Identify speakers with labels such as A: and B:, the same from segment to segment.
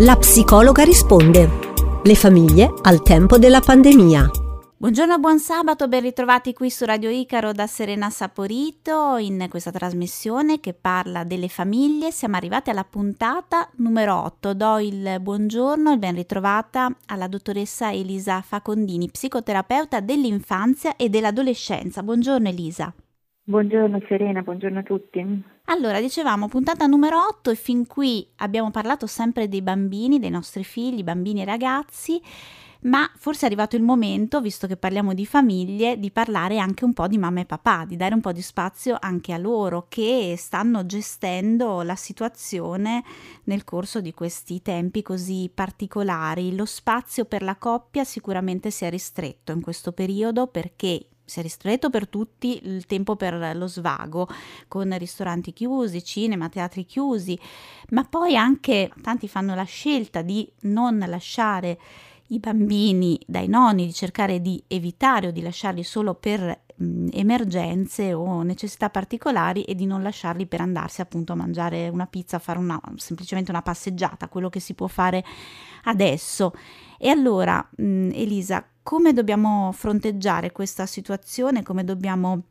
A: La psicologa risponde. Le famiglie al tempo della pandemia.
B: Buongiorno, buon sabato, ben ritrovati qui su Radio Icaro da Serena Saporito in questa trasmissione che parla delle famiglie. Siamo arrivati alla puntata numero 8. Do il buongiorno e ben ritrovata alla dottoressa Elisa Facondini, psicoterapeuta dell'infanzia e dell'adolescenza. Buongiorno Elisa.
C: Buongiorno Serena, buongiorno a tutti.
B: Allora, dicevamo puntata numero 8 e fin qui abbiamo parlato sempre dei bambini, dei nostri figli, bambini e ragazzi, ma forse è arrivato il momento, visto che parliamo di famiglie, di parlare anche un po' di mamma e papà, di dare un po' di spazio anche a loro che stanno gestendo la situazione nel corso di questi tempi così particolari. Lo spazio per la coppia sicuramente si è ristretto in questo periodo perché si è ristretto per tutti il tempo per lo svago, con ristoranti chiusi, cinema, teatri chiusi, ma poi anche tanti fanno la scelta di non lasciare i bambini dai nonni, di cercare di evitare o di lasciarli solo per mh, emergenze o necessità particolari e di non lasciarli per andarsi appunto a mangiare una pizza, fare una, semplicemente una passeggiata, quello che si può fare adesso. E allora, mh, Elisa, come dobbiamo fronteggiare questa situazione, come dobbiamo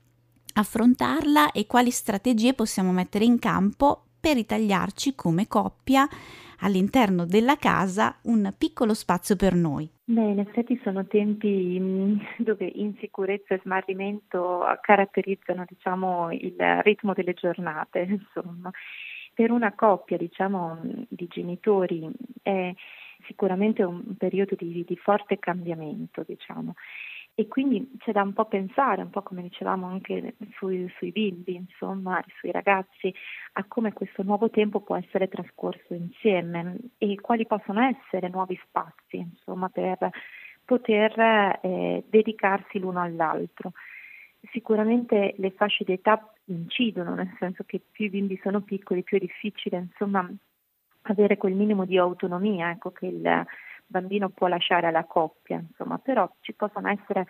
B: affrontarla e quali strategie possiamo mettere in campo per ritagliarci come coppia all'interno della casa un piccolo spazio per noi.
C: Beh, in effetti sono tempi mm, dove insicurezza e smarrimento caratterizzano diciamo, il ritmo delle giornate. Insomma. Per una coppia diciamo, di genitori è sicuramente un periodo di, di forte cambiamento, diciamo. E quindi c'è da un po' pensare, un po' come dicevamo anche sui, sui bimbi, insomma, sui ragazzi, a come questo nuovo tempo può essere trascorso insieme e quali possono essere nuovi spazi, insomma, per poter eh, dedicarsi l'uno all'altro. Sicuramente le fasce d'età incidono, nel senso che più i bimbi sono piccoli, più è difficile, insomma, avere quel minimo di autonomia ecco, che il bambino può lasciare alla coppia, insomma, però ci possono essere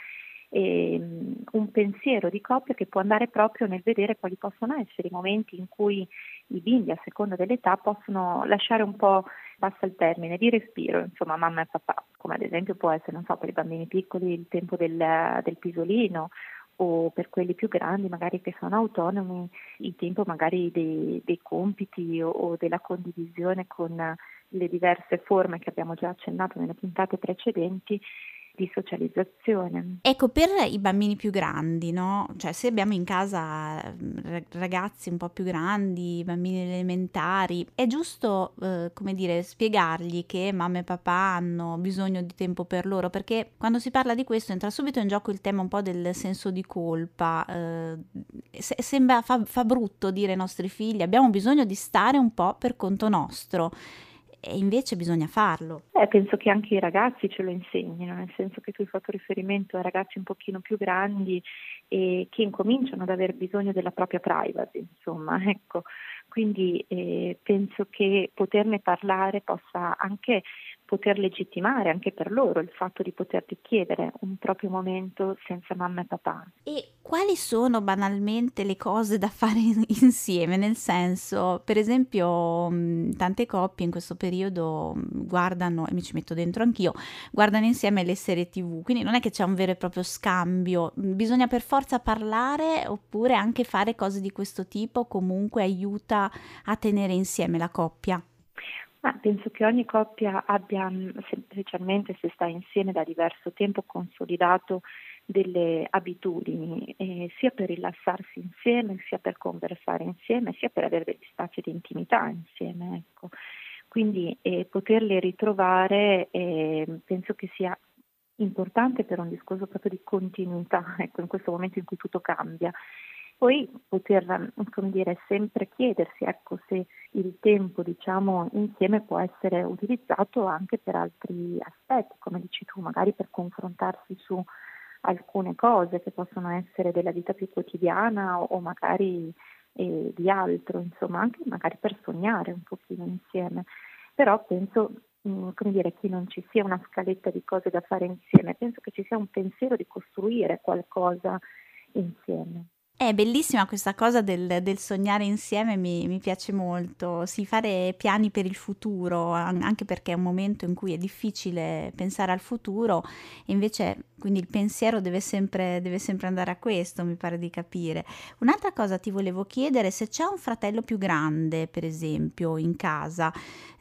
C: eh, un pensiero di coppia che può andare proprio nel vedere quali possono essere i momenti in cui i bimbi, a seconda dell'età, possono lasciare un po', passa il termine, di respiro, insomma, mamma e papà, come ad esempio può essere, non so, per i bambini piccoli il tempo del, del pisolino o per quelli più grandi magari che sono autonomi il tempo magari dei, dei compiti o, o, della condivisione con le diverse forme che abbiamo già accennato nelle puntate precedenti di socializzazione.
B: Ecco, per i bambini più grandi, no? Cioè, se abbiamo in casa ragazzi un po' più grandi, bambini elementari, è giusto, eh, come dire, spiegargli che mamma e papà hanno bisogno di tempo per loro, perché quando si parla di questo entra subito in gioco il tema un po' del senso di colpa. Eh, se- sembra fa, fa brutto dire ai nostri figli abbiamo bisogno di stare un po' per conto nostro e invece bisogna farlo.
C: Eh, penso che anche i ragazzi ce lo insegnino, nel senso che tu hai fatto riferimento a ragazzi un pochino più grandi e che incominciano ad aver bisogno della propria privacy, insomma, ecco. Quindi eh, penso che poterne parlare possa anche poter legittimare anche per loro il fatto di poterti chiedere un proprio momento senza mamma e papà.
B: E quali sono banalmente le cose da fare insieme? Nel senso, per esempio, tante coppie in questo periodo guardano, e mi ci metto dentro anch'io, guardano insieme le serie tv, quindi non è che c'è un vero e proprio scambio, bisogna per forza parlare oppure anche fare cose di questo tipo comunque aiuta a tenere insieme la coppia.
C: Ma penso che ogni coppia abbia, specialmente se sta insieme da diverso tempo, consolidato delle abitudini, eh, sia per rilassarsi insieme, sia per conversare insieme, sia per avere degli spazi di intimità insieme. Ecco. Quindi eh, poterle ritrovare eh, penso che sia importante per un discorso proprio di continuità, ecco, in questo momento in cui tutto cambia poi poter dire, sempre chiedersi ecco, se il tempo diciamo, insieme può essere utilizzato anche per altri aspetti, come dici tu, magari per confrontarsi su alcune cose che possono essere della vita più quotidiana o, o magari eh, di altro, insomma, anche magari per sognare un pochino insieme. Però penso mm, come dire, che non ci sia una scaletta di cose da fare insieme, penso che ci sia un pensiero di costruire qualcosa insieme.
B: È bellissima questa cosa del, del sognare insieme, mi, mi, piace molto, sì, fare piani per il futuro, anche perché è un momento in cui è difficile pensare al futuro, invece quindi il pensiero deve sempre, deve sempre andare a questo, mi pare di capire. Un'altra cosa ti volevo chiedere, se c'è un fratello più grande, per esempio, in casa,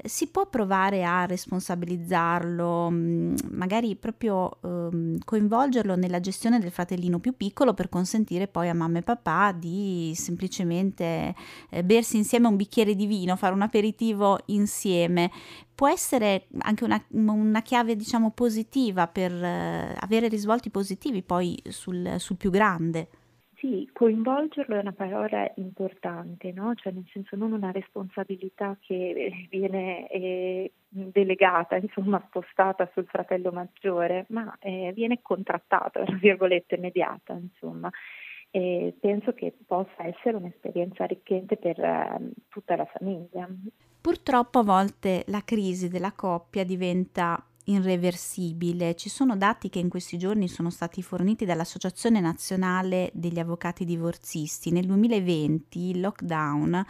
B: si può provare a responsabilizzarlo, mm, magari proprio um, coinvolgerlo nella gestione del fratellino più piccolo per consentire poi a mamma e papà di semplicemente eh, bersi insieme un bicchiere di vino, fare un aperitivo insieme. Può essere anche una, una chiave, diciamo, positiva per eh, avere risvolti positivi poi sul, sul più grande.
C: Sì, coinvolgerlo è una parola importante, no? cioè nel senso non una responsabilità che viene eh, delegata, insomma spostata sul fratello maggiore, ma eh, viene contrattata, tra virgolette, mediata, insomma e penso che possa essere un'esperienza arricchente per uh, tutta la famiglia.
B: Purtroppo a volte la crisi della coppia diventa irreversibile. Ci sono dati che in questi giorni sono stati forniti dall'Associazione Nazionale degli Avvocati Divorzisti. Nel 2020 il lockdown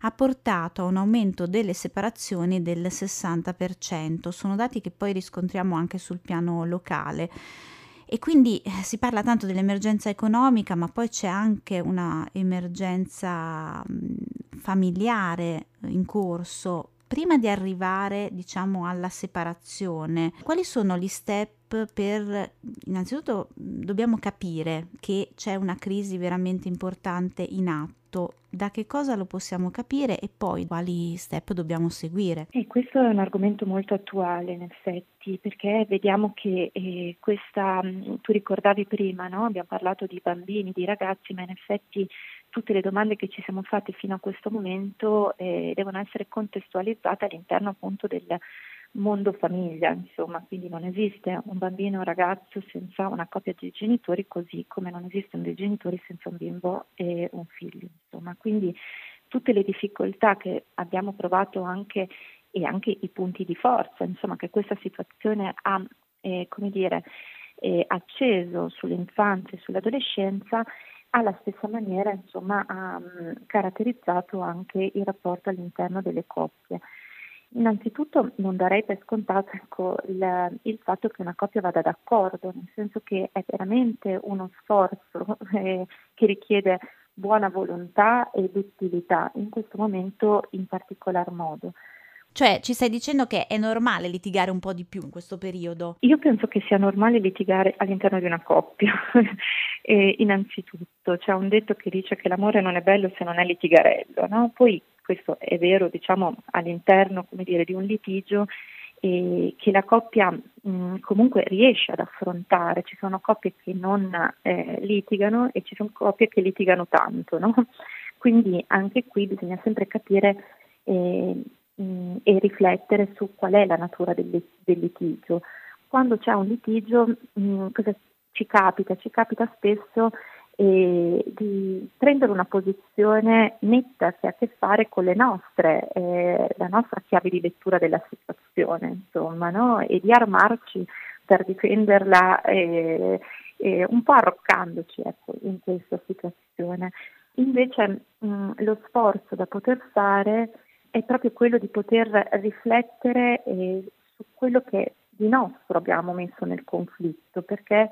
B: ha portato a un aumento delle separazioni del 60%. Sono dati che poi riscontriamo anche sul piano locale. E quindi eh, si parla tanto dell'emergenza economica, ma poi c'è anche una emergenza familiare in corso. Prima di arrivare, diciamo, alla separazione, quali sono gli step per innanzitutto dobbiamo capire che c'è una crisi veramente importante in atto da che cosa lo possiamo capire e poi quali step dobbiamo seguire?
C: E questo è un argomento molto attuale in effetti perché vediamo che eh, questa, mm, tu ricordavi prima, no? abbiamo parlato di bambini, di ragazzi, ma in effetti tutte le domande che ci siamo fatte fino a questo momento eh, devono essere contestualizzate all'interno appunto del mondo famiglia, insomma, quindi non esiste un bambino o un ragazzo senza una coppia di genitori, così come non esistono dei genitori senza un bimbo e un figlio, insomma, quindi tutte le difficoltà che abbiamo provato anche e anche i punti di forza, insomma, che questa situazione ha, eh, come dire, eh, acceso sull'infanzia e sull'adolescenza, alla stessa maniera, insomma, ha mh, caratterizzato anche il rapporto all'interno delle coppie. Innanzitutto non darei per scontato ecco, il, il, fatto che una coppia vada d'accordo, nel senso che è veramente uno sforzo eh, che richiede buona volontà ed utilità, in questo momento in particolar modo.
B: Cioè, ci stai dicendo che è normale litigare un po' di più in questo periodo?
C: Io penso che sia normale litigare all'interno di una coppia. e, innanzitutto, c'è un detto che dice che l'amore non è bello se non è litigarello, no? Poi questo è vero diciamo, all'interno dire, di un litigio e che la coppia mh, comunque riesce ad affrontare. Ci sono coppie che non eh, litigano e ci sono coppie che litigano tanto, no? Quindi anche qui bisogna sempre capire eh, mh, e riflettere su qual è la natura del, del litigio. Quando c'è un litigio, mh, cosa ci capita? Ci capita spesso e di prendere una posizione netta che ha a che fare con le nostre, eh, la nostra chiave di lettura della situazione, insomma, no? e di armarci per difenderla eh, eh, un po' arroccandoci ecco, in questa situazione. Invece mh, lo sforzo da poter fare è proprio quello di poter riflettere eh, su quello che di nostro abbiamo messo nel conflitto, perché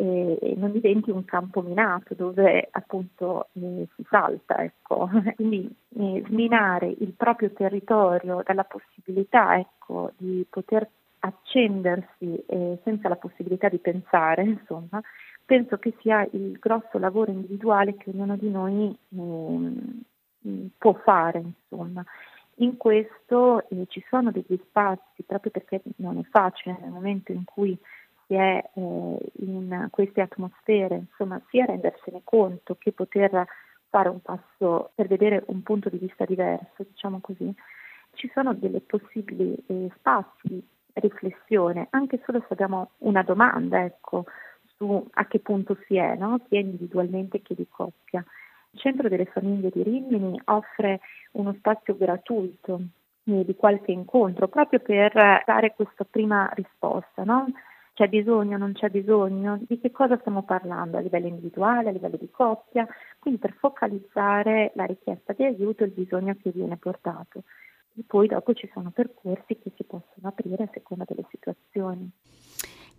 C: e non diventi un campo minato dove appunto eh, si salta. Ecco. Quindi eh, sminare il proprio territorio dalla possibilità ecco, di poter accendersi eh, senza la possibilità di pensare, insomma, penso che sia il grosso lavoro individuale che ognuno di noi ehm, può fare. Insomma. In questo eh, ci sono degli spazi, proprio perché non è facile nel momento in cui si è eh, in queste atmosfere, insomma, sia rendersene conto che poter fare un passo per vedere un punto di vista diverso, diciamo così, ci sono delle possibili eh, spazi di riflessione, anche solo se abbiamo una domanda, ecco, su a che punto si è, no? sia individualmente che di coppia. Il Centro delle Famiglie di Rimini offre uno spazio gratuito eh, di qualche incontro proprio per dare questa prima risposta, no? c'è bisogno, non c'è bisogno, di che cosa stiamo parlando a livello individuale, a livello di coppia, quindi per focalizzare la richiesta di aiuto e il bisogno che viene portato. E poi dopo ci sono percorsi che si possono aprire a seconda delle situazioni.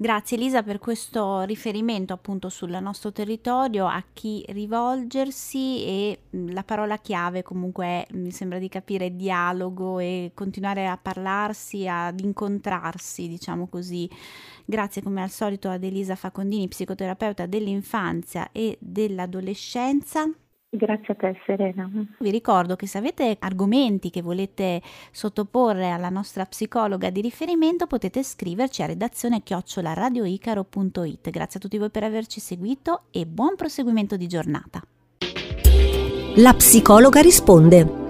B: Grazie Elisa per questo riferimento appunto sul nostro territorio, a chi rivolgersi e la parola chiave comunque è, mi sembra di capire, dialogo e continuare a parlarsi, ad incontrarsi, diciamo così. Grazie come al solito ad Elisa Facondini, psicoterapeuta dell'infanzia e dell'adolescenza.
C: Grazie a te Serena.
B: Vi ricordo che se avete argomenti che volete sottoporre alla nostra psicologa di riferimento potete scriverci a redazione chioccioladioicaro.it. Grazie a tutti voi per averci seguito e buon proseguimento di giornata.
A: La psicologa risponde